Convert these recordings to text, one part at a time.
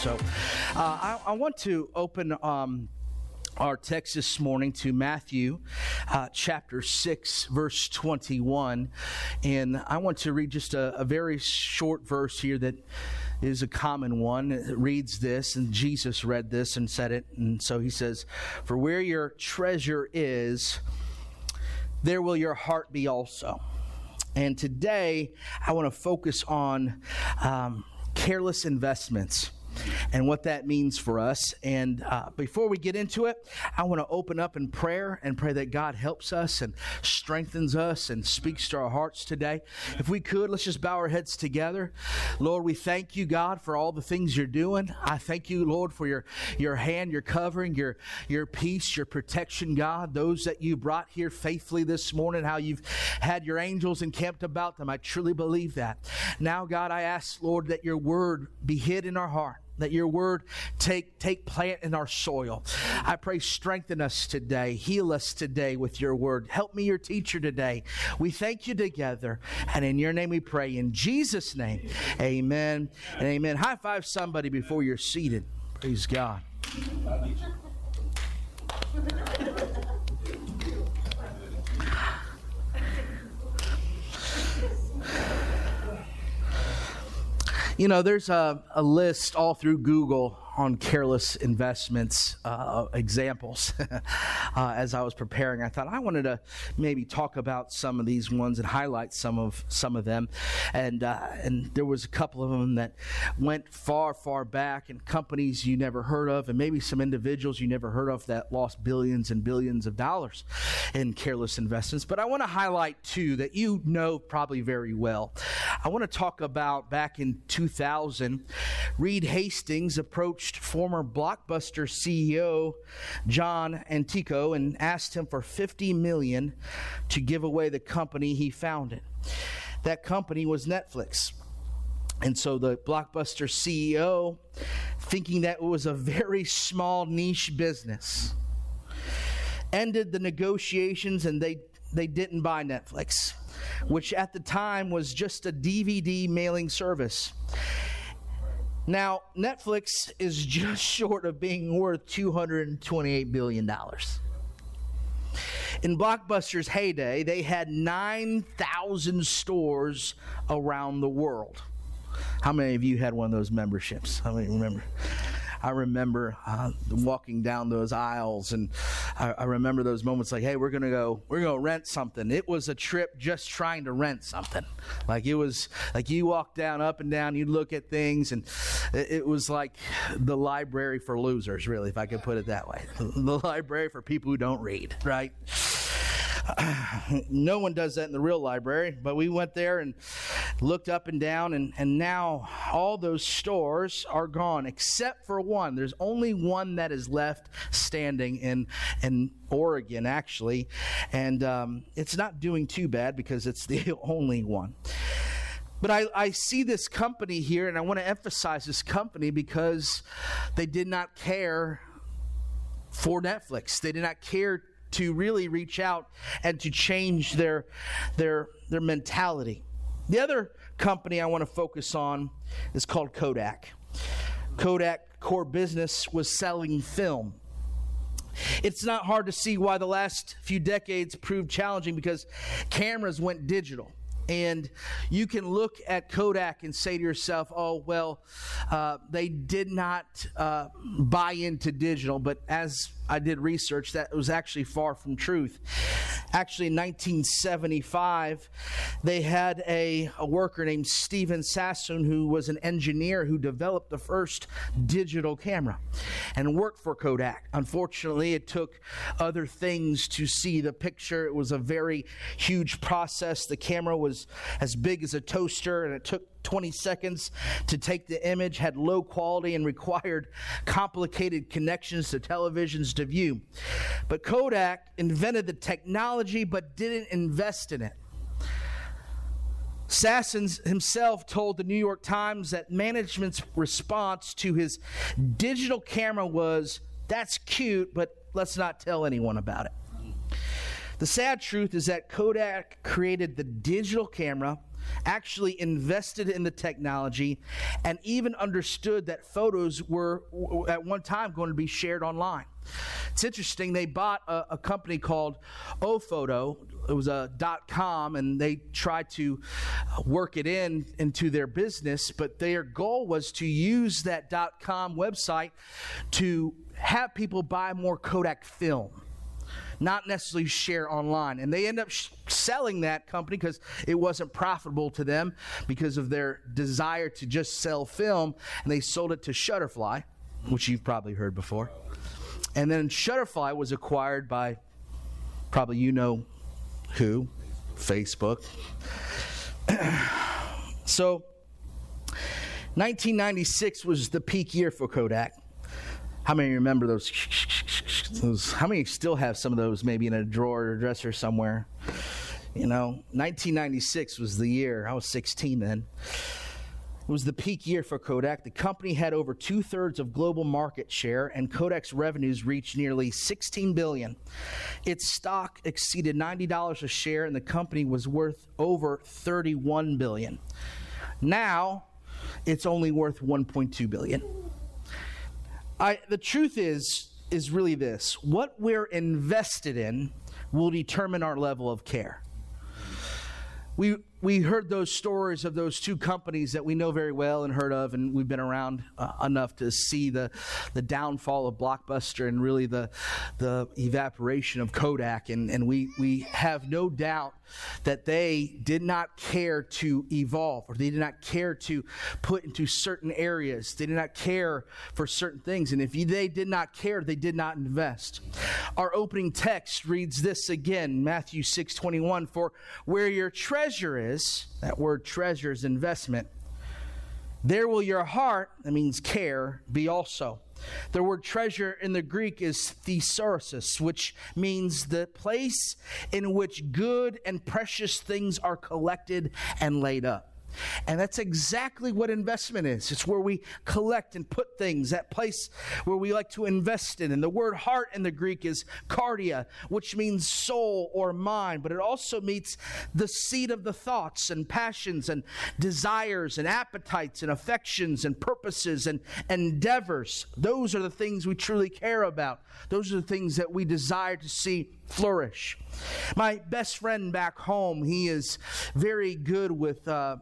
So uh, I, I want to open um, our text this morning to Matthew uh, chapter 6, verse 21. And I want to read just a, a very short verse here that is a common one. It reads this, and Jesus read this and said it. And so he says, For where your treasure is, there will your heart be also. And today, I want to focus on um, careless investments and what that means for us. And uh, before we get into it, I want to open up in prayer and pray that God helps us and strengthens us and speaks to our hearts today. If we could, let's just bow our heads together. Lord, we thank you, God, for all the things you're doing. I thank you, Lord, for your, your hand, your covering, your, your peace, your protection, God. Those that you brought here faithfully this morning, how you've had your angels encamped about them. I truly believe that. Now, God, I ask, Lord, that your word be hid in our heart that your word take take plant in our soil. I pray strengthen us today, heal us today with your word. Help me your teacher today. We thank you together and in your name we pray in Jesus name. Amen and amen. High five somebody before you're seated. Praise God. You know, there's a, a list all through Google on careless investments uh, examples. uh, as I was preparing, I thought I wanted to maybe talk about some of these ones and highlight some of some of them. And uh, and there was a couple of them that went far, far back, and companies you never heard of, and maybe some individuals you never heard of that lost billions and billions of dollars in careless investments. But I want to highlight two that you know probably very well. I want to talk about back in 2000, Reed Hastings approached former Blockbuster CEO John Antioco and asked him for 50 million to give away the company he founded. That company was Netflix. And so the Blockbuster CEO, thinking that it was a very small niche business, ended the negotiations and they, they didn't buy Netflix, which at the time was just a DVD mailing service. Now, Netflix is just short of being worth $228 billion. In Blockbuster's heyday, they had 9,000 stores around the world. How many of you had one of those memberships? How many remember? I remember uh, walking down those aisles, and I, I remember those moments like, "Hey, we're gonna go, we're gonna rent something." It was a trip just trying to rent something. Like it was like you walk down, up and down, you look at things, and it, it was like the library for losers, really, if I could put it that way. The library for people who don't read, right? No one does that in the real library, but we went there and looked up and down, and, and now all those stores are gone except for one. There's only one that is left standing in, in Oregon, actually, and um, it's not doing too bad because it's the only one. But I, I, see this company here, and I want to emphasize this company because they did not care for Netflix. They did not care to really reach out and to change their their their mentality. The other company I want to focus on is called Kodak. Kodak core business was selling film. It's not hard to see why the last few decades proved challenging because cameras went digital. And you can look at Kodak and say to yourself, oh, well, uh, they did not uh, buy into digital. But as I did research that was actually far from truth. Actually, in 1975, they had a, a worker named Steven Sasson who was an engineer who developed the first digital camera and worked for Kodak. Unfortunately, it took other things to see the picture. It was a very huge process. The camera was as big as a toaster, and it took 20 seconds to take the image, had low quality, and required complicated connections to televisions to view. But Kodak invented the technology but didn't invest in it. Sasson himself told the New York Times that management's response to his digital camera was, That's cute, but let's not tell anyone about it. The sad truth is that Kodak created the digital camera actually invested in the technology and even understood that photos were at one time going to be shared online. It's interesting, they bought a, a company called Ofoto. It was a dot com, and they tried to work it in into their business, but their goal was to use that dot com website to have people buy more Kodak film not necessarily share online. And they end up sh- selling that company because it wasn't profitable to them because of their desire to just sell film. And they sold it to Shutterfly, which you've probably heard before. And then Shutterfly was acquired by probably you know who, Facebook. so 1996 was the peak year for Kodak. How many remember those those, how many still have some of those maybe in a drawer or dresser somewhere? You know, 1996 was the year. I was 16 then. It was the peak year for Kodak. The company had over two thirds of global market share, and Kodak's revenues reached nearly 16 billion. Its stock exceeded $90 a share, and the company was worth over 31 billion. Now, it's only worth 1.2 billion. I, the truth is, is really this what we're invested in will determine our level of care. We, we heard those stories of those two companies that we know very well and heard of, and we've been around uh, enough to see the, the downfall of Blockbuster and really the, the evaporation of Kodak. And, and we, we have no doubt that they did not care to evolve or they did not care to put into certain areas. They did not care for certain things. And if they did not care, they did not invest. Our opening text reads this again, Matthew 6 21, for where your treasure is, that word treasure is investment. There will your heart, that means care, be also. The word treasure in the Greek is thesaurus, which means the place in which good and precious things are collected and laid up. And that's exactly what investment is. It's where we collect and put things, that place where we like to invest in. And the word heart in the Greek is cardia, which means soul or mind, but it also means the seat of the thoughts and passions and desires and appetites and affections and purposes and endeavors. Those are the things we truly care about. Those are the things that we desire to see flourish. My best friend back home, he is very good with. Uh,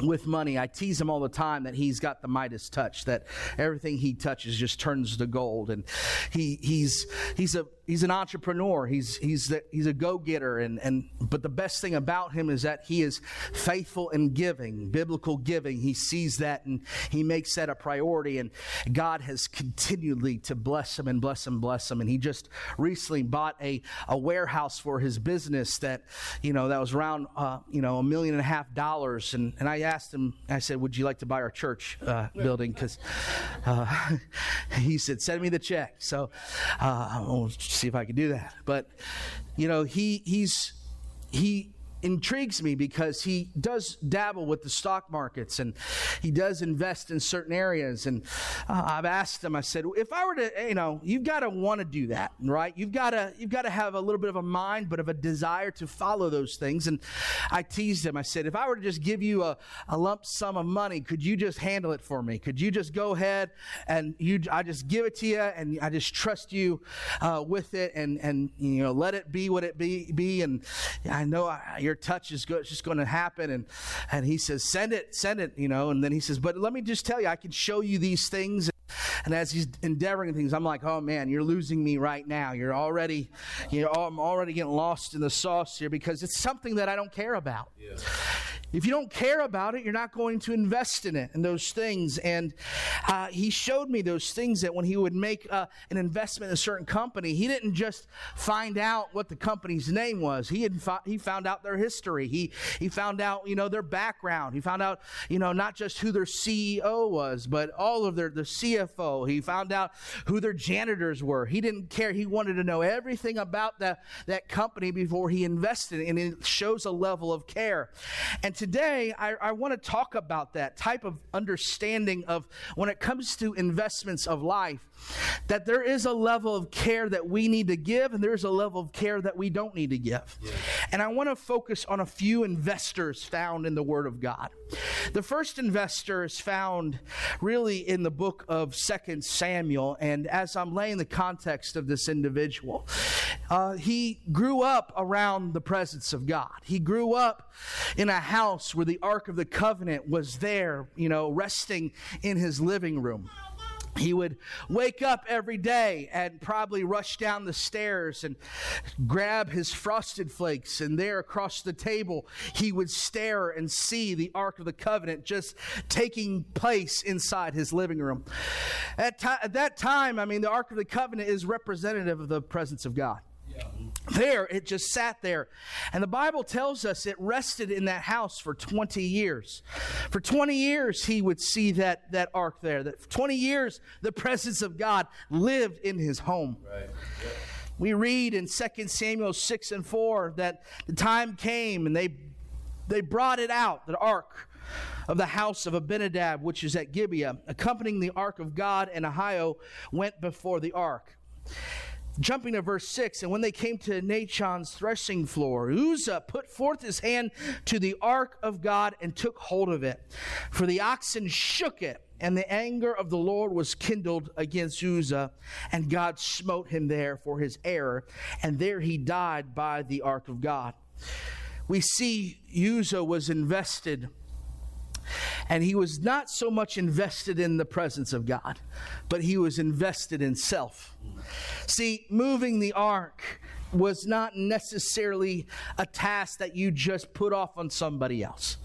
with money. I tease him all the time that he's got the Midas touch, that everything he touches just turns to gold. And he, he's, he's a he's an entrepreneur. He's he's the, he's a go getter, and and but the best thing about him is that he is faithful in giving, biblical giving. He sees that and he makes that a priority, and God has continually to bless him and bless him, bless him. And he just recently bought a a warehouse for his business that you know that was around uh, you know a million and a half dollars. And and I asked him, I said, "Would you like to buy our church uh, building?" Because uh, he said, "Send me the check." So. Uh, see if I can do that. But you know, he he's he intrigues me because he does dabble with the stock markets and he does invest in certain areas. And uh, I've asked him, I said, if I were to, you know, you've got to want to do that, right? You've got to, you've got to have a little bit of a mind, but of a desire to follow those things. And I teased him. I said, if I were to just give you a, a lump sum of money, could you just handle it for me? Could you just go ahead and you, I just give it to you and I just trust you uh, with it and, and, you know, let it be what it be, be. And I know I, your touch is go, just going to happen. And, and he says, send it, send it, you know. And then he says, but let me just tell you, I can show you these things. And as he's endeavoring things, I'm like, oh man, you're losing me right now. You're already, you know, I'm already getting lost in the sauce here because it's something that I don't care about. Yeah. If you don't care about it, you're not going to invest in it and those things. And uh, he showed me those things that when he would make uh, an investment in a certain company, he didn't just find out what the company's name was. He had he found out their history. He he found out you know their background. He found out you know not just who their CEO was, but all of their the CFO. He found out who their janitors were. He didn't care. He wanted to know everything about that that company before he invested, and it shows a level of care. And today, I, I want to talk about that type of understanding of when it comes to investments of life, that there is a level of care that we need to give, and there's a level of care that we don't need to give. Yeah. And I want to focus on a few investors found in the Word of God. The first investor is found really in the book of Second Samuel, and as I'm laying the context of this individual, uh, he grew up around the presence of God. He grew up in a house house where the Ark of the Covenant was there, you know, resting in his living room. He would wake up every day and probably rush down the stairs and grab his frosted flakes. And there across the table, he would stare and see the Ark of the Covenant just taking place inside his living room. At, t- at that time, I mean, the Ark of the Covenant is representative of the presence of God there, it just sat there. And the Bible tells us it rested in that house for 20 years. For 20 years, he would see that, that ark there. That for 20 years, the presence of God lived in his home. Right. We read in 2 Samuel 6 and 4 that the time came and they, they brought it out, the ark of the house of Abinadab, which is at Gibeah. Accompanying the ark of God, and Ahio went before the ark. Jumping to verse 6, and when they came to Nachon's threshing floor, Uzzah put forth his hand to the ark of God and took hold of it. For the oxen shook it, and the anger of the Lord was kindled against Uzzah, and God smote him there for his error, and there he died by the ark of God. We see Uzzah was invested and he was not so much invested in the presence of God, but he was invested in self. See, moving the ark was not necessarily a task that you just put off on somebody else.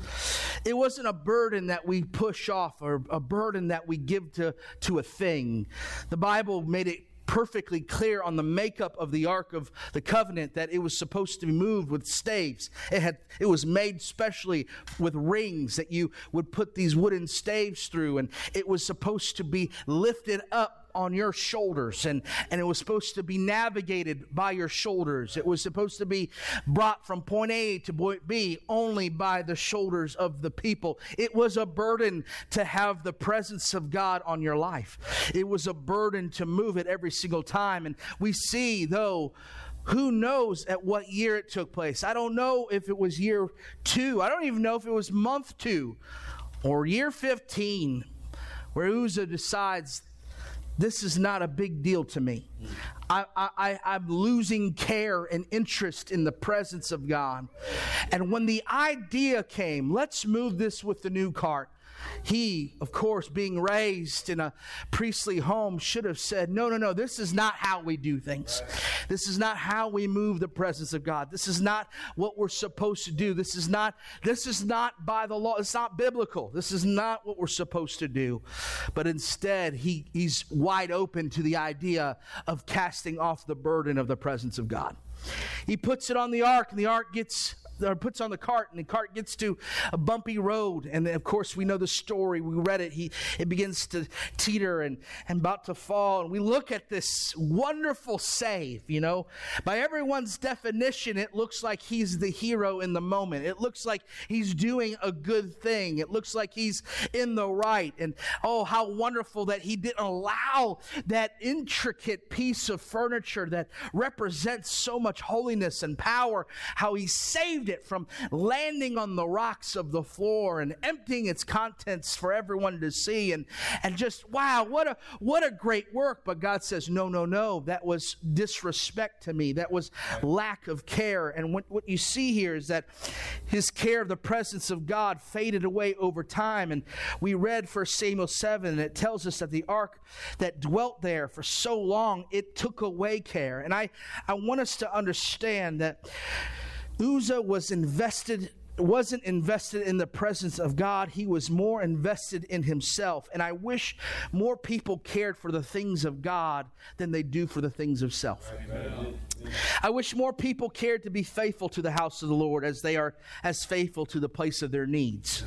It wasn't a burden that we push off or a burden that we give to, to a thing. The Bible made it perfectly clear on the makeup of the Ark of the Covenant that it was supposed to be moved with staves. It had it was made specially with rings that you would put these wooden staves through, and it was supposed to be lifted up on your shoulders and, and it was supposed to be navigated by your shoulders. It was supposed to be brought from point A to point B only by the shoulders of the people. It was a burden to have the presence of God on your life. It was a burden to move it every single time. And we see, though, who knows at what year it took place? I don't know if it was year two. I don't even know if it was month two or year 15 where Uzzah decides this is not a big deal to me. I, I, I'm losing care and interest in the presence of God. And when the idea came, let's move this with the new cart. He, of course, being raised in a priestly home, should have said, No, no, no, this is not how we do things. This is not how we move the presence of God. This is not what we're supposed to do. This is not, this is not by the law. It's not biblical. This is not what we're supposed to do. But instead, he, he's wide open to the idea of casting off the burden of the presence of God. He puts it on the ark, and the ark gets or puts on the cart, and the cart gets to a bumpy road. And of course, we know the story. We read it. He it begins to teeter and, and about to fall. And we look at this wonderful save, you know. By everyone's definition, it looks like he's the hero in the moment. It looks like he's doing a good thing. It looks like he's in the right. And oh, how wonderful that he didn't allow that intricate piece of furniture that represents so much holiness and power, how he saved it it from landing on the rocks of the floor and emptying its contents for everyone to see and, and just, wow, what a, what a great work. But God says, no, no, no, that was disrespect to me. That was lack of care. And what, what you see here is that his care of the presence of God faded away over time. And we read for Samuel 7, and it tells us that the ark that dwelt there for so long, it took away care. And I, I want us to understand that Uzzah was invested wasn't invested in the presence of God, he was more invested in himself. And I wish more people cared for the things of God than they do for the things of self. Amen. I wish more people cared to be faithful to the house of the Lord as they are as faithful to the place of their needs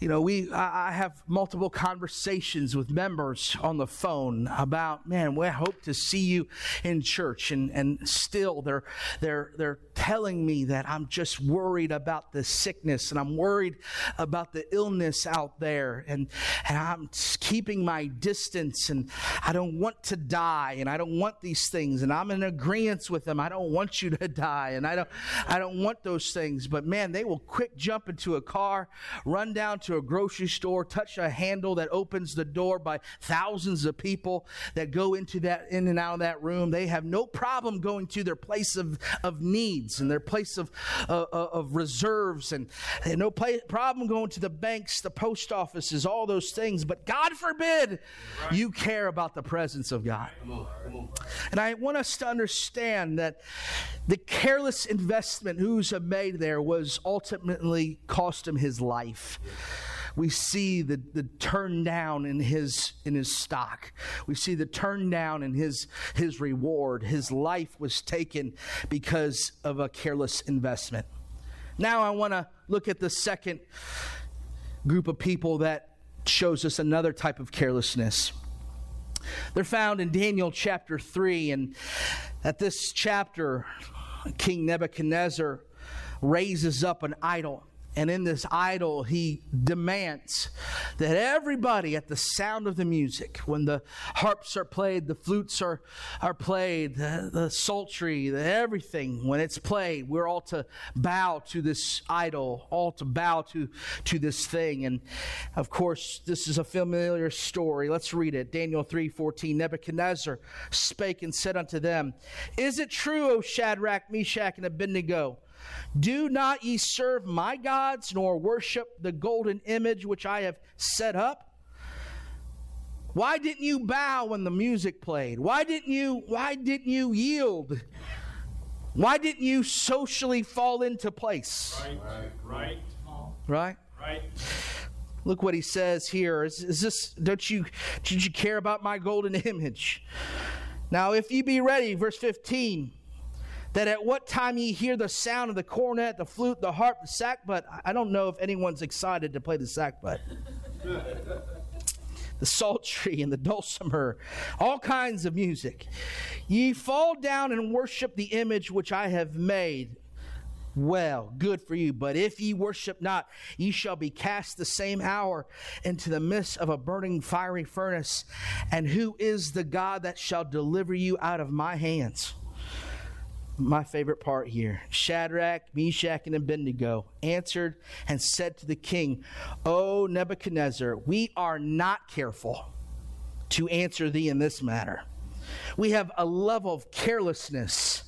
you know, we I, I have multiple conversations with members on the phone about, man, we hope to see you in church, and and still they're they're they're telling me that I'm just worried about the sickness and I'm worried about the illness out there, and and I'm keeping my distance, and I don't want to die, and I don't want these things, and I'm in agreement with them. I don't want you to die, and I don't I don't want those things, but man, they will quick jump into a car, run down to to a grocery store, touch a handle that opens the door by thousands of people that go into that in and out of that room. They have no problem going to their place of, of needs and their place of, uh, uh of reserves and no play, problem going to the banks, the post offices, all those things. But God forbid right. you care about the presence of God. Come on, come on. And I want us to understand that the careless investment Uzzah made there was ultimately cost him his life we see the, the turn down in his in his stock. We see the turn down in his his reward. His life was taken because of a careless investment. Now I want to look at the second group of people that shows us another type of carelessness. They're found in Daniel chapter 3 and at this chapter King Nebuchadnezzar raises up an idol and in this idol, he demands that everybody at the sound of the music, when the harps are played, the flutes are, are played, the, the psaltery, the everything, when it's played, we're all to bow to this idol, all to bow to, to this thing. And of course, this is a familiar story. Let's read it. Daniel 3:14. Nebuchadnezzar spake and said unto them, Is it true, O Shadrach, Meshach, and Abednego? Do not ye serve my gods, nor worship the golden image which I have set up? Why didn't you bow when the music played? Why didn't you why didn't you yield? Why didn't you socially fall into place? Right. Right. Right? Right. Look what he says here. Is, is this don't you did you care about my golden image? Now if ye be ready, verse 15 that at what time ye hear the sound of the cornet, the flute, the harp, the sackbut. I don't know if anyone's excited to play the sackbut. the psaltery and the dulcimer, all kinds of music. Ye fall down and worship the image which I have made. Well, good for you. But if ye worship not, ye shall be cast the same hour into the midst of a burning fiery furnace. And who is the God that shall deliver you out of my hands? My favorite part here. Shadrach, Meshach, and Abednego answered and said to the king, O Nebuchadnezzar, we are not careful to answer thee in this matter. We have a level of carelessness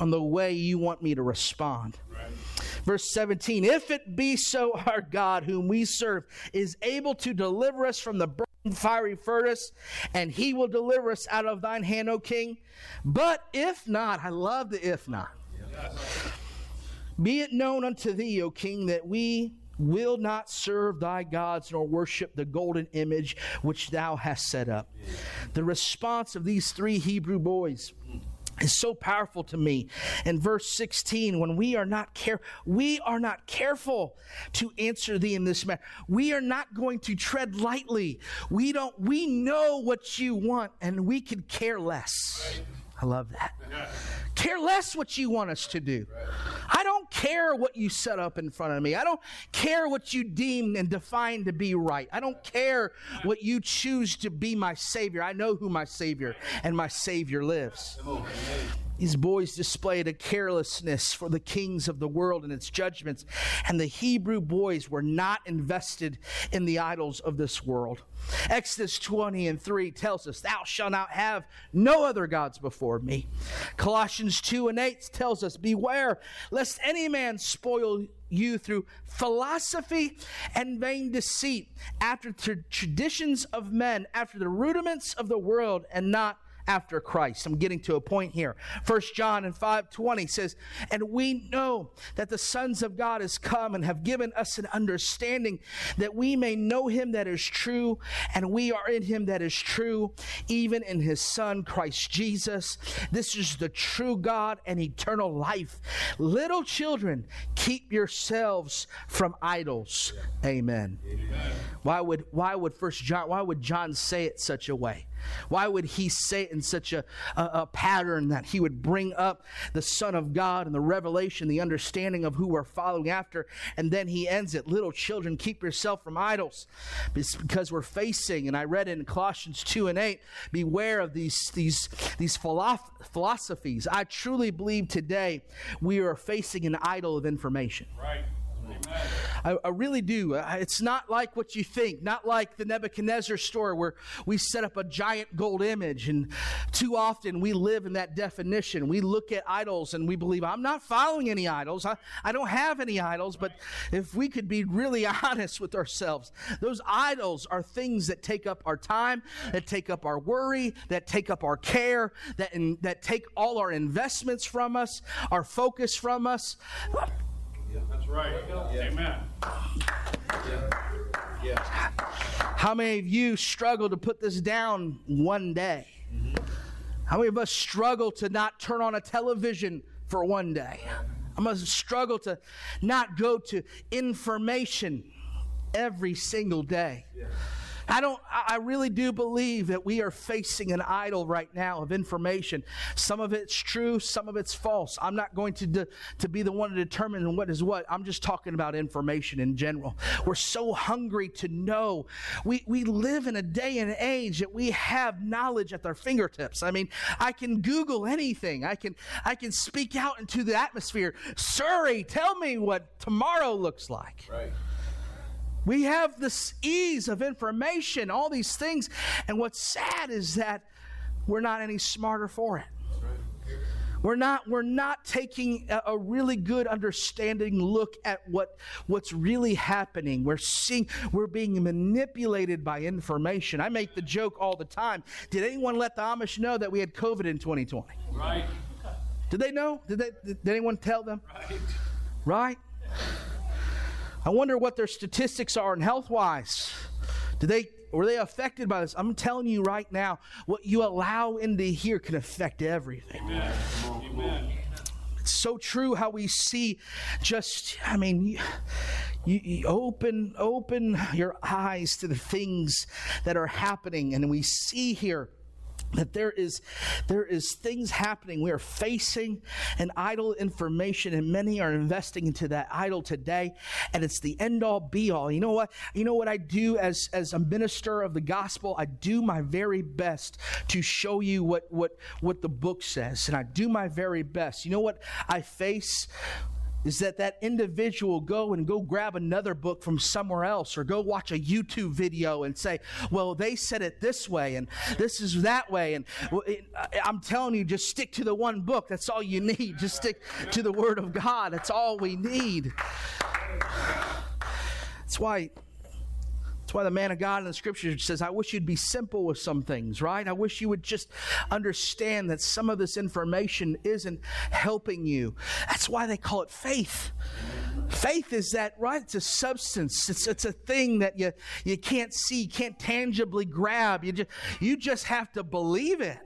on the way you want me to respond. Right. Verse 17 If it be so, our God, whom we serve, is able to deliver us from the fiery furnace, and he will deliver us out of thine hand, O king. But if not, I love the if not. Be it known unto thee, O king, that we will not serve thy gods nor worship the golden image which thou hast set up. The response of these three Hebrew boys is so powerful to me. In verse 16, when we are not care, we are not careful to answer thee in this matter. We are not going to tread lightly. We don't, we know what you want and we could care less. Right. I love that. Care less what you want us to do. I don't care what you set up in front of me. I don't care what you deem and define to be right. I don't care what you choose to be my Savior. I know who my Savior and my Savior lives. These boys displayed a carelessness for the kings of the world and its judgments, and the Hebrew boys were not invested in the idols of this world. Exodus 20 and 3 tells us, Thou shalt not have no other gods before me. Colossians 2 and 8 tells us, Beware lest any man spoil you through philosophy and vain deceit, after the traditions of men, after the rudiments of the world, and not after Christ. I'm getting to a point here. First John and 520 says, And we know that the sons of God has come and have given us an understanding that we may know him that is true, and we are in him that is true, even in his Son, Christ Jesus. This is the true God and eternal life. Little children, keep yourselves from idols. Amen. Amen. Why would why would first John why would John say it such a way? Why would he say it in such a, a, a, pattern that he would bring up the Son of God and the revelation, the understanding of who we're following after? And then he ends it Little children, keep yourself from idols. Because we're facing, and I read in Colossians 2 and 8, beware of these, these, these philosophies. I truly believe today we are facing an idol of information. Right. I, I, really do. It's not like what you think, not like the Nebuchadnezzar story where we set up a giant gold image. And too often we live in that definition. We look at idols and we believe, I'm not following any idols. I, I don't have any idols. But if we could be really honest with ourselves, those idols are things that take up our time, that take up our worry, that take up our care, that, in, that take all our investments from us, our focus from us. That's right. Amen. Yeah. How many of you struggle to put this down one day? Mm-hmm. How many of us struggle to not turn on a television for one day? I must struggle to not go to information every single day. Yeah. I don't, I really do believe that we are facing an idol right now of information. Some of it's true, some of it's false. I'm not going to, de, to be the one to determine what is what. I'm just talking about information in general. We're so hungry to know. We, we live in a day and age that we have knowledge at our fingertips. I mean, I can Google anything. I can, I can speak out into the atmosphere. Siri, tell me what tomorrow looks like. Right. We have this ease of information, all these things. And what's sad is that we're not any smarter for it. We're not, we're not taking a, a, really good understanding look at what, what's really happening. We're seeing, we're being manipulated by information. I make the joke all the time. Did anyone let the Amish know that we had COVID in 2020? Right. Did they know? Did, they, did anyone tell them? Right. Right? I wonder what their statistics are and health wise. Do they were they affected by this? I'm telling you right now, what you allow into here can affect everything. Amen. Amen. It's so true how we see just, I mean, you, you, open open your eyes to the things that are happening, and we see here that there is there is things happening. We are facing an idol information and many are investing into that idol today and it's the end all be all you know what? You know what i do as as a minister of the gospel? I do my very best to show you what what what the book says and i do my very best. You know what? I face is that that individual go and go grab another book from somewhere else or go watch a YouTube video and say, well, they said it this way and this is that way. And I'm telling you, just stick to the one book. That's all you need. Just stick to the Word of God. That's all we need. That's why that's why the man of God in the scripture says, I wish you'd be simple with some things, right? I wish you would just understand that some of this information isn't helping you. That's why they call it faith. Faith is that, right? It's a substance. It's, it's a thing that you, you can't see, can't tangibly grab. You just, you just have to believe it.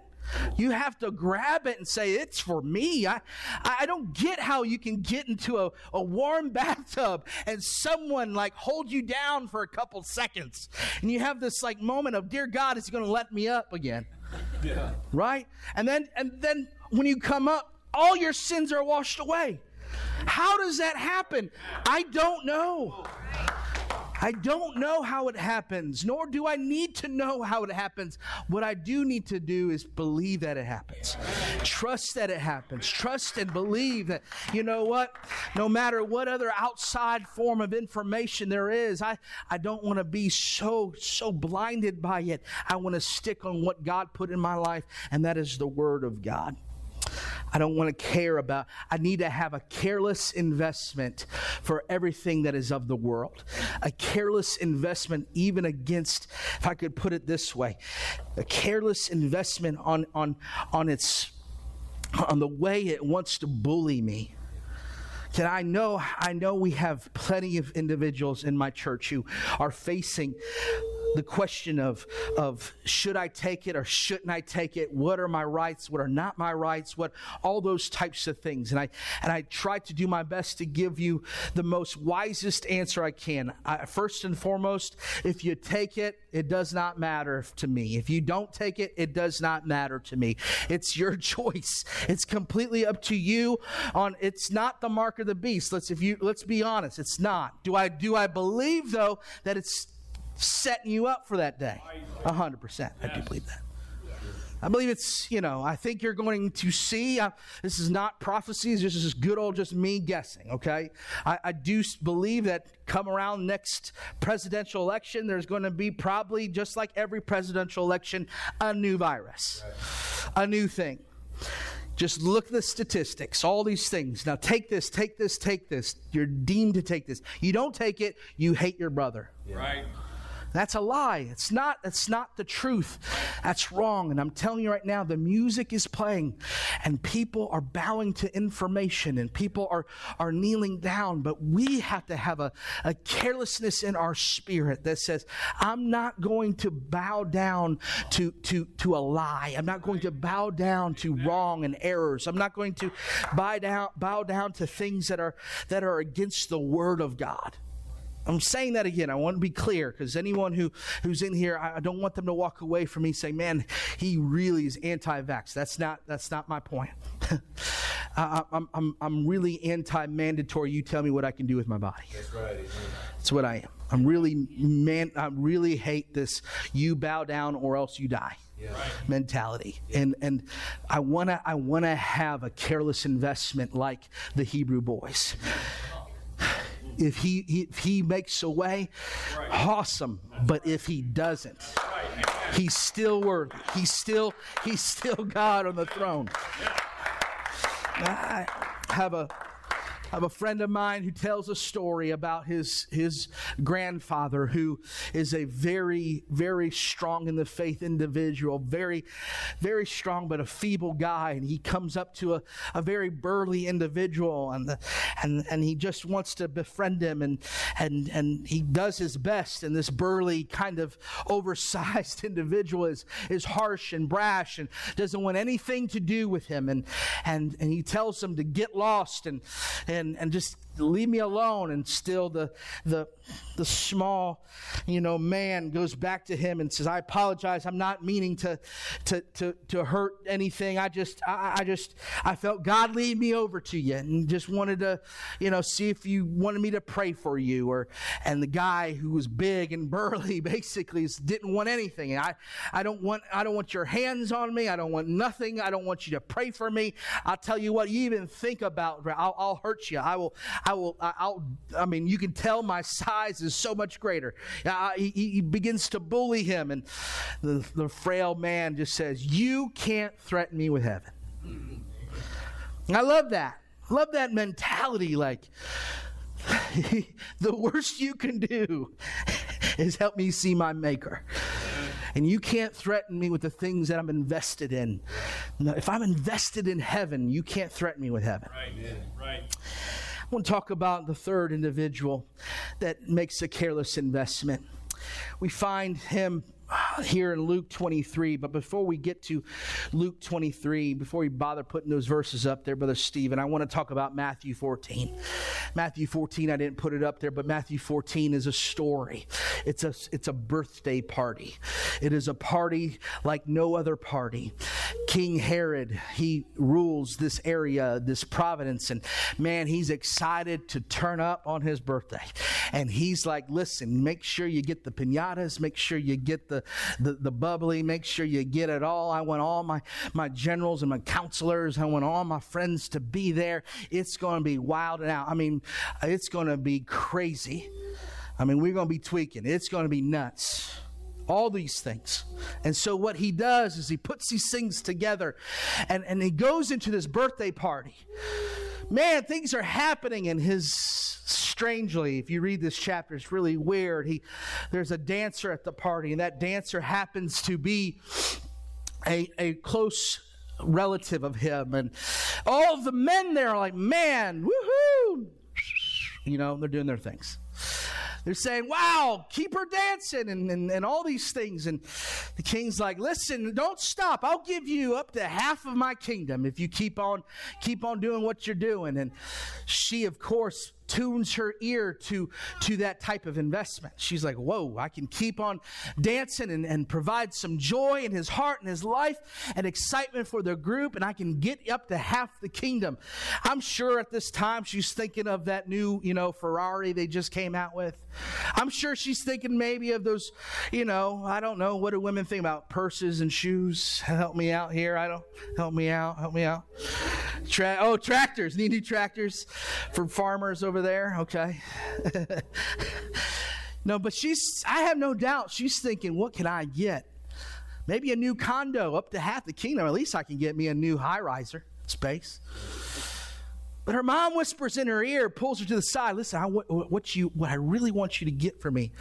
You have to grab it and say, It's for me. I, I don't get how you can get into a, a warm bathtub and someone like hold you down for a couple seconds. And you have this like moment of, Dear God, is he going to let me up again? Yeah. Right? And then, and then when you come up, all your sins are washed away. How does that happen? I don't know. Oh. I don't know how it happens, nor do I need to know how it happens. What I do need to do is believe that it happens. Trust that it happens. Trust and believe that, you know what? No matter what other outside form of information there is, I, I don't want to be so, so blinded by it. I want to stick on what God put in my life, and that is the Word of God. I don't want to care about. I need to have a careless investment for everything that is of the world. A careless investment, even against, if I could put it this way, a careless investment on on on its on the way it wants to bully me. Can I know I know we have plenty of individuals in my church who are facing the question of, of should I take it or shouldn't I take it? What are my rights? What are not my rights? What all those types of things. And I and I try to do my best to give you the most wisest answer I can. I, first and foremost, if you take it, it does not matter to me. If you don't take it, it does not matter to me. It's your choice. It's completely up to you. On it's not the mark of the beast. Let's if you let's be honest. It's not. Do I do I believe though that it's setting you up for that day. 100%. I do believe that. I believe it's, you know, I think you're going to see, uh, this is not prophecies, this is just good old just me guessing, okay? I, I do believe that come around next presidential election, there's going to be probably, just like every presidential election, a new virus, a new thing. Just look at the statistics, all these things. Now take this, take this, take this. You're deemed to take this. You don't take it, you hate your brother. Right. That's a lie. It's not, it's not the truth. That's wrong. And I'm telling you right now, the music is playing and people are bowing to information and people are, are kneeling down. But we have to have a, a carelessness in our spirit that says, I'm not going to bow down to, to, to a lie. I'm not going to bow down to wrong and errors. I'm not going to bow down, bow down to things that are, that are against the word of God. I'm saying that again. I want to be clear because anyone who, who's in here, I don't want them to walk away from me saying, "Man, he really is anti-vax." That's not that's not my point. I, I'm, I'm I'm really anti-mandatory. You tell me what I can do with my body. That's right. That's what I am. I'm really man. I really hate this. You bow down or else you die. Yeah. mentality and and i want to i want to have a careless investment like the hebrew boys if he, if he makes a way, awesome. But if he doesn't, he's still worthy. He's still he's still God on the throne. I have a I have a friend of mine who tells a story about his, his grandfather, who is a very, very strong in the faith individual, very, very strong, but a feeble guy. And he comes up to a, a very burly individual and, the, and, and he just wants to befriend him. And, and, and he does his best. And this burly, kind of oversized individual is, is harsh and brash and doesn't want anything to do with him. And, and, and he tells him to get lost and, and and, and just leave me alone. And still the, the, the small, you know, man goes back to him and says, I apologize. I'm not meaning to, to, to, to hurt anything. I just, I, I just, I felt God lead me over to you and just wanted to, you know, see if you wanted me to pray for you. Or, and the guy who was big and burly basically didn't want anything. I, I don't want, I don't want your hands on me. I don't want nothing. I don't want you to pray for me. I'll tell you what, you even think about, I'll, I'll hurt you. I will, I will, I'll, I mean, you can tell my size is so much greater. Uh, he, he, begins to bully him, and the, the frail man just says, You can't threaten me with heaven. I love that. love that mentality. Like, the worst you can do is help me see my maker. And you can't threaten me with the things that I'm invested in. If I'm invested in heaven, you can't threaten me with heaven. Right, right. I want to talk about the third individual that makes a careless investment. We find him here in Luke 23. But before we get to Luke 23, before we bother putting those verses up there, Brother Stephen, I want to talk about Matthew 14. Matthew 14, I didn't put it up there, but Matthew 14 is a story. It's a, it's a birthday party. It is a party like no other party. King Herod, he rules this area, this providence, and man, he's excited to turn up on his birthday. and he's like, listen, make sure you get the pinatas, make sure you get the, the, the bubbly, make sure you get it all. I want all my, my generals and my counselors, I want all my friends to be there. It's going to be wild and out. I mean, it's going to be crazy. I mean, we're going to be tweaking. It's going to be nuts all these things. And so what he does is he puts these things together and, and he goes into this birthday party. Man, things are happening in his strangely, if you read this chapter, it's really weird. He there's a dancer at the party, and that dancer happens to be a, a close relative of him. And all the men there are like, man, woohoo! You know, they're doing their things. They're saying, wow, keep her dancing and, and, and all these things. And the king's like, listen, don't stop. I'll give you up to half of my kingdom if you keep on keep on doing what you're doing. And she, of course, tunes her ear to, to that type of investment. She's like, whoa, I can keep on dancing and, and provide some joy in his heart and his life and excitement for the group, and I can get up to half the kingdom. I'm sure at this time she's thinking of that new, you know, Ferrari they just came out with. I'm sure she's thinking maybe of those, you know, I don't know, what do women think about purses and shoes? Help me out here. I don't, help me out, help me out. Tra- oh, tractors. Need new tractors for farmers over there. There, okay. no, but she's, I have no doubt she's thinking, what can I get? Maybe a new condo up to half the kingdom. At least I can get me a new high riser space. But her mom whispers in her ear, pulls her to the side. Listen, I, what, what, you, what I really want you to get for me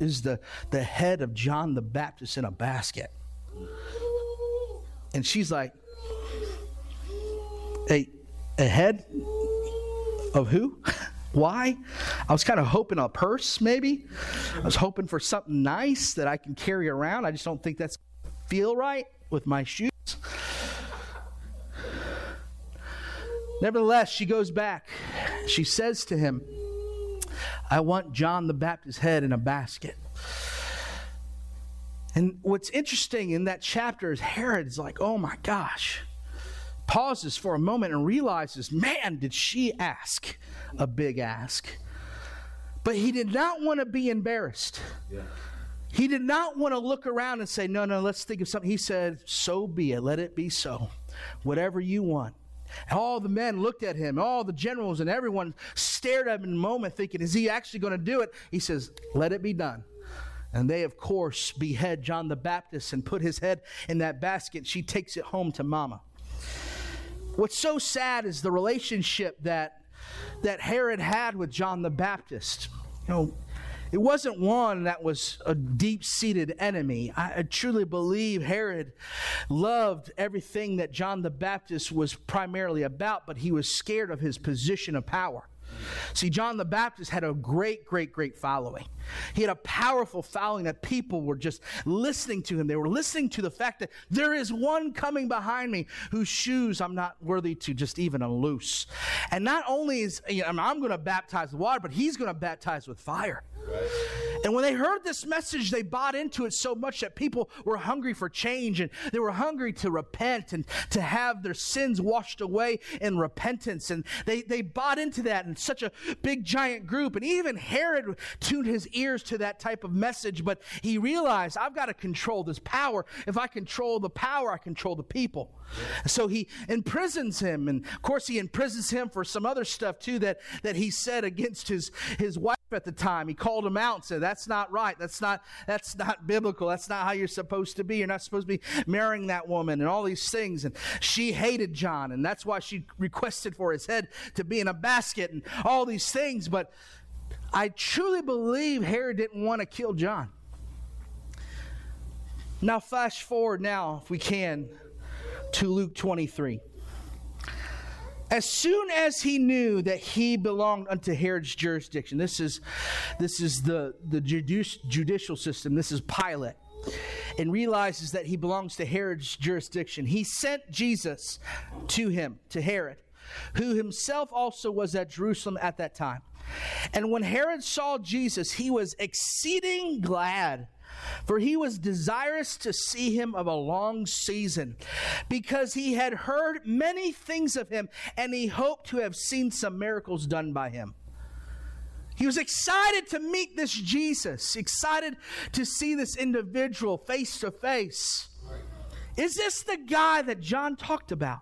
is the, the head of John the Baptist in a basket. And she's like, a, a head of who? Why? I was kind of hoping a purse, maybe. I was hoping for something nice that I can carry around. I just don't think that's feel right with my shoes. Nevertheless, she goes back. She says to him, I want John the Baptist's head in a basket. And what's interesting in that chapter is Herod's like, oh my gosh, pauses for a moment and realizes, man, did she ask a big ask. But he did not want to be embarrassed. Yeah. He did not want to look around and say, no, no, let's think of something. He said, so be it. Let it be so. Whatever you want. All the men looked at him, all the generals and everyone stared at him in a moment, thinking, is he actually going to do it? He says, let it be done. And they, of course, behead John the Baptist and put his head in that basket. She takes it home to mama. What's so sad is the relationship that, that Herod had with John the Baptist. You know, it wasn't one that was a deep seated enemy. I, I, truly believe Herod loved everything that John the Baptist was primarily about, but he was scared of his position of power. See, John the Baptist had a great, great, great following. He had a powerful following that people were just listening to him. They were listening to the fact that there is one coming behind me whose shoes I'm not worthy to just even unloose. And not only is you know, I'm going to baptize with water, but he's going to baptize with fire. And when they heard this message, they bought into it so much that people were hungry for change and they were hungry to repent and to have their sins washed away in repentance. And they, they bought into that in such a big, giant group. And even Herod tuned his ears to that type of message, but he realized I've got to control this power. If I control the power, I control the people. So he imprisons him, and of course he imprisons him for some other stuff too that, that he said against his, his wife at the time. He called him out and said, That's not right. That's not that's not biblical. That's not how you're supposed to be. You're not supposed to be marrying that woman and all these things. And she hated John, and that's why she requested for his head to be in a basket and all these things. But I truly believe Herod didn't want to kill John. Now, flash forward now, if we can, to Luke 23. As soon as he knew that he belonged unto Herod's jurisdiction, this is, this is the, the judici- judicial system, this is Pilate, and realizes that he belongs to Herod's jurisdiction, he sent Jesus to him, to Herod, who himself also was at Jerusalem at that time. And when Herod saw Jesus, he was exceeding glad for he was desirous to see him of a long season, because he had heard many things of him, and he hoped to have seen some miracles done by him. He was excited to meet this Jesus, excited to see this individual face to face. Is this the guy that John talked about?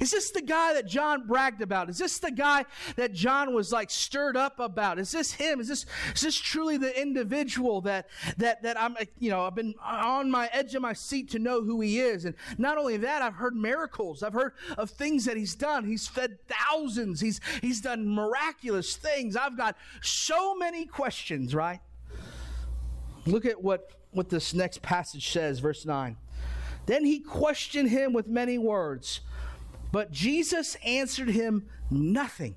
Is this the guy that John bragged about? Is this the guy that John was like stirred up about? Is this him? Is this is this truly the individual that that that I'm you know I've been on my edge of my seat to know who he is? And not only that, I've heard miracles. I've heard of things that he's done. He's fed thousands. He's he's done miraculous things. I've got so many questions, right? Look at what what this next passage says, verse 9. Then he questioned him with many words. But Jesus answered him nothing.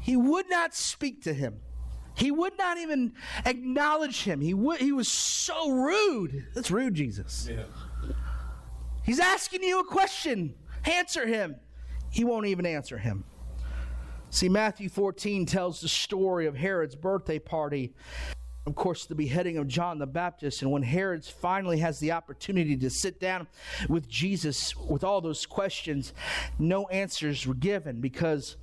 He would not speak to him. He would not even acknowledge him. He, would, he was so rude. That's rude, Jesus. Yeah. He's asking you a question. Answer him. He won't even answer him. See, Matthew 14 tells the story of Herod's birthday party of course, the beheading of John the Baptist. And when Herod finally has the opportunity to sit down with Jesus with all those questions, no answers were given because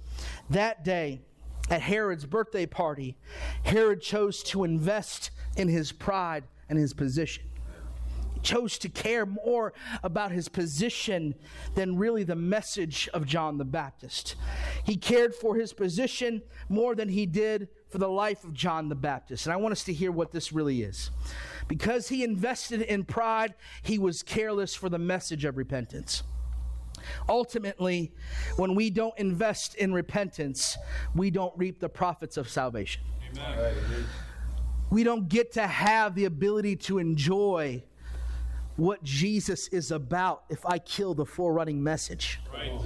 that day at Herod's birthday party, Herod chose to invest in his pride and his position chose to care more about his position than really the message of John the Baptist. He cared for his position more than he did for the life of John the Baptist. And I want us to hear what this really is. Because he invested in pride, he was careless for the message of repentance. Ultimately, when we don't invest in repentance, we don't reap the profits of salvation. Amen. We don't get to have the ability to enjoy what Jesus is about if I kill the forerunning message. Right.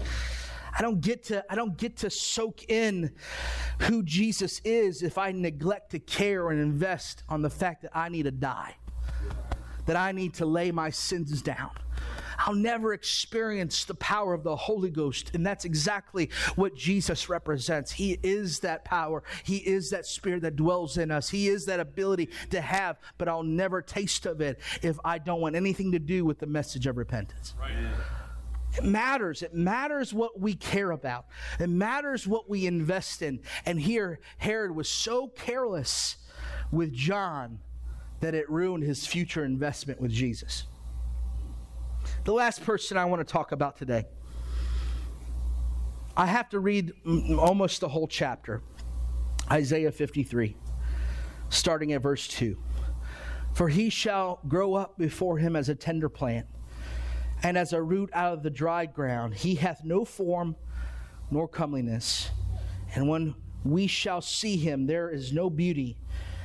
I don't get to I don't get to soak in who Jesus is if I neglect to care and invest on the fact that I need to die. That I need to lay my sins down. I'll never experience the power of the Holy Ghost. And that's exactly what Jesus represents. He is that power, He is that spirit that dwells in us, He is that ability to have, but I'll never taste of it if I don't want anything to do with the message of repentance. Right. It matters. It matters what we care about. It matters what we invest in. And here, Herod was so careless with John that it ruined his future investment with Jesus. The last person I want to talk about today. I have to read almost the whole chapter Isaiah 53, starting at verse 2. For he shall grow up before him as a tender plant and as a root out of the dry ground. He hath no form nor comeliness. And when we shall see him, there is no beauty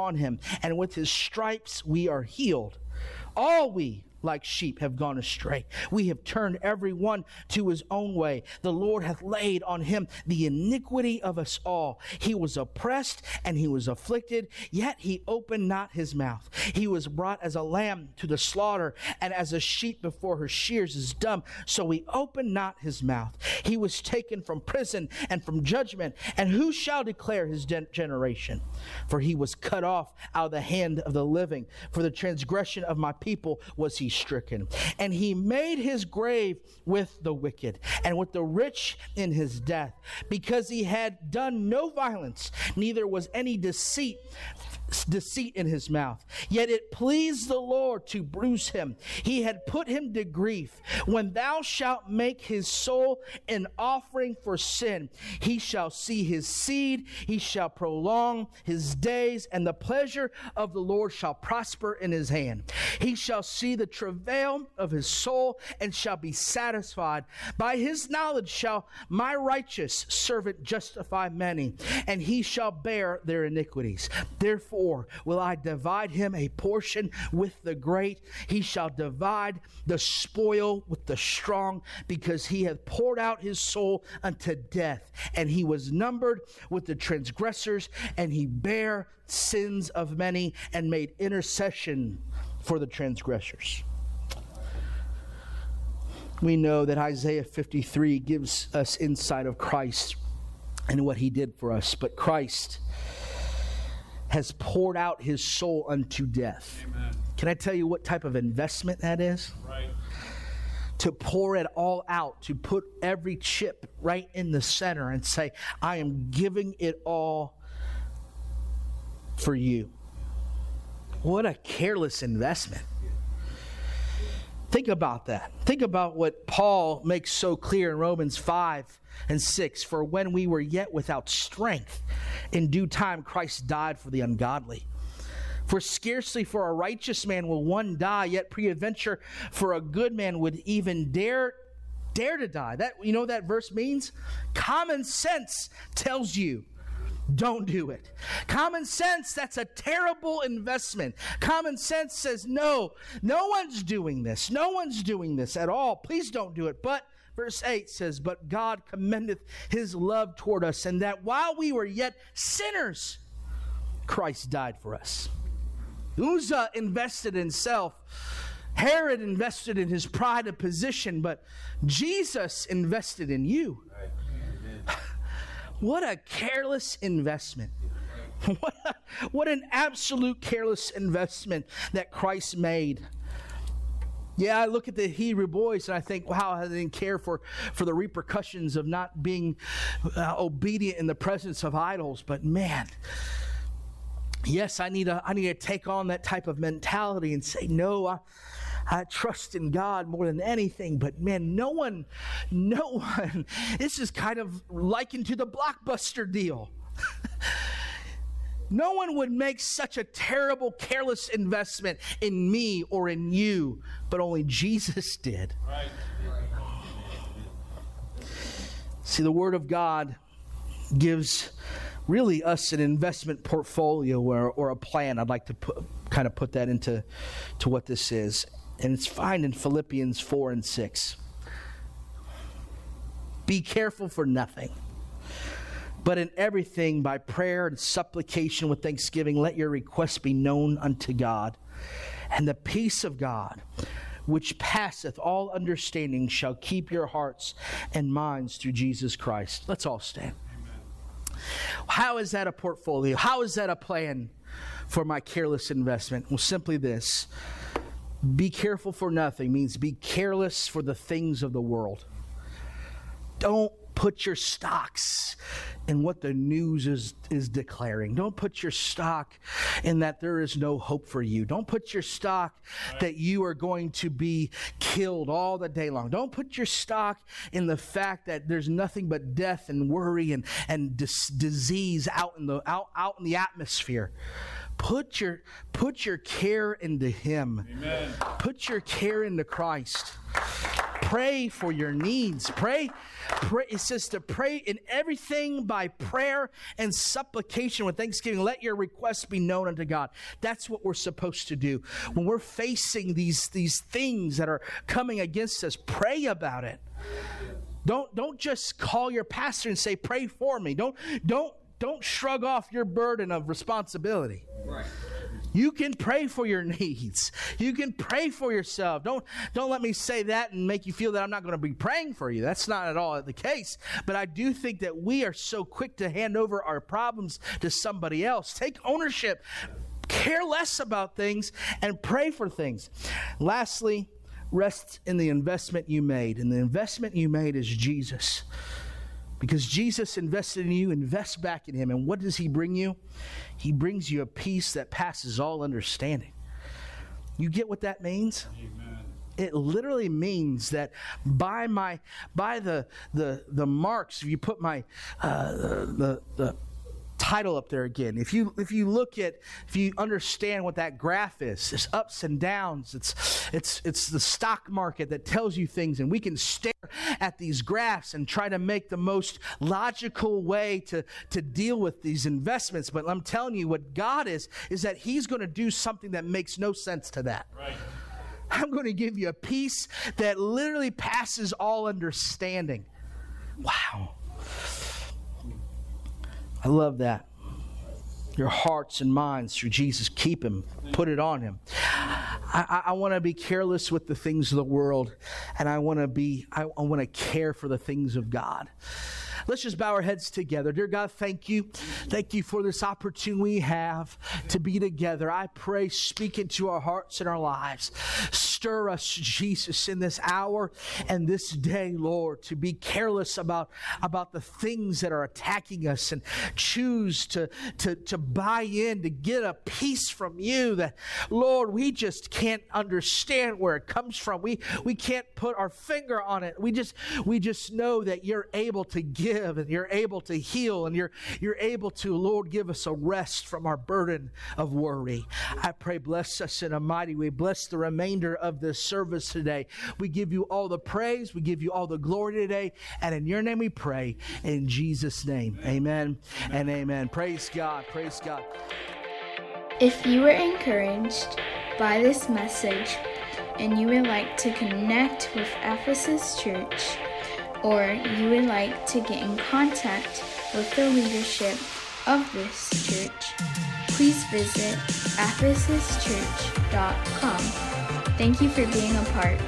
upon him, and with his stripes we are healed. All we like sheep have gone astray. We have turned every one to his own way. The Lord hath laid on him the iniquity of us all. He was oppressed and he was afflicted, yet he opened not his mouth. He was brought as a lamb to the slaughter, and as a sheep before her shears is dumb, so he opened not his mouth. He was taken from prison and from judgment, and who shall declare his generation? For he was cut off out of the hand of the living. For the transgression of my people was he stricken. And he made his grave with the wicked and with the rich in his death, because he had done no violence, neither was any deceit deceit in his mouth. Yet it pleased the Lord to bruise him. He had put him to grief. When thou shalt make his soul an offering for sin, he shall see his seed, he shall prolong his days, and the pleasure of the Lord shall prosper in his hand. He shall see the travail of his soul and shall be satisfied. By his knowledge shall my righteous servant justify many, and he shall bear their iniquities. Therefore will I divide him a portion with the great. He shall divide the spoil with the strong, because he hath poured out his soul unto death, and he was numbered with the transgressors, and he bare sins of many and made intercession for the transgressors. We know that Isaiah 53 gives us insight of Christ and what he did for us, but Christ has poured out his soul unto death. Amen. Can I tell you what type of investment that is? Right. To pour it all out, to put every chip right in the center and say, I am giving it all for you. What a careless investment. Think about that. Think about what Paul makes so clear in Romans 5 and 6. For when we were yet without strength, in due time Christ died for the ungodly. For scarcely for a righteous man will one die, yet peradventure for a good man would even dare dare to die. That you know that verse means? Common sense tells you don't do it. Common sense, that's a terrible investment. Common sense says, no, no one's doing this. No one's doing this at all. Please don't do it. But verse 8 says, But God commendeth his love toward us, and that while we were yet sinners, Christ died for us. Uzzah invested in self. Herod invested in his pride of position, but Jesus invested in you. What a careless investment. What, a, what an absolute careless investment that Christ made. Yeah, I look at the Hebrew boys and I think, wow, I didn't care for, for the repercussions of not being uh, obedient in the presence of idols. But man, yes, I need, to, I need to take on that type of mentality and say, no, I, I trust in God more than anything. But man, no one, no one, this is kind of likened to the blockbuster deal. no one would make such a terrible, careless investment in me or in you, but only Jesus did. Right. See, the Word of God gives really us an investment portfolio or, or a plan. I'd like to put, kind of put that into to what this is and it's found in Philippians 4 and 6. Be careful for nothing, but in everything by prayer and supplication with thanksgiving, let your requests be known unto God. And the peace of God, which passeth all understanding, shall keep your hearts and minds through Jesus Christ. Let's all stand. How is that a portfolio? How is that a plan for my careless investment? Well, simply this be careful for nothing means be careless for the things of the world. Don't put your stocks in what the news is, is declaring. Don't put your stock in that there is no hope for you. Don't put your stock that you are going to be killed all the day long. Don't put your stock in the fact that there's nothing but death and worry and, and dis- disease out in the out, out in the atmosphere. Put your, put your care into Him. Amen. Put your care into Christ. Pray for your needs. Pray, pray. It says to pray in everything by prayer and supplication with thanksgiving. Let your requests be known unto God. That's what we're supposed to do. When we're facing these, these things that are coming against us, pray about it. Don't, don't just call your pastor and say, pray for me. Don't, don't don't shrug off your burden of responsibility. You can pray for your needs. You can pray for yourself. Don't, don't let me say that and make you feel that I'm not going to be praying for you. That's not at all the case. But I do think that we are so quick to hand over our problems to somebody else. Take ownership. Care less about things and pray for things. Lastly, rest in the investment you made. And the investment you made is Jesus. Because Jesus invested in you, invest back in him. And what does he bring you? He brings you a peace that passes all understanding. You get what that means? Amen. It literally means that by my by the the the marks, if you put my uh, the the title up there again. If you if you look at if you understand what that graph is, it's ups and downs. It's it's it's the stock market that tells you things, and we can stare at these graphs and try to make the most logical way to to deal with these investments. But I'm telling you, what God is is that He's going to do something that makes no sense to that. Right. I'm going to give you a peace that literally passes all understanding. Wow. I love that. Your hearts and minds through Jesus, keep Him, put it on Him. I, I want to be careless with the things of the world, and I want to be, I, I want to care for the things of God. Let's just bow our heads together. Dear God, thank you. Thank you for this opportunity we have to be together. I pray, speak into our hearts and our lives. Stir us, Jesus, in this hour and this day, Lord, to be careless about, about the things that are attacking us and choose to, to, to buy in, to get a peace from you that, Lord, we just can't understand where it comes from. We, we can't put our finger on it. We just, we just know that you're able to give and you're able to heal and you're, you're able to, Lord, give us a rest from our burden of worry. I pray, bless us in a mighty way. Bless the remainder of this service today. We give you all the praise. We give you all the glory today. And in your name we pray. In Jesus' name. Amen, amen. and amen. Praise God. Praise God. If you were encouraged by this message and you would like to connect with Ephesus Church, or you would like to get in contact with the leadership of this church, please visit ephesuschurch.com. Thank you for being a part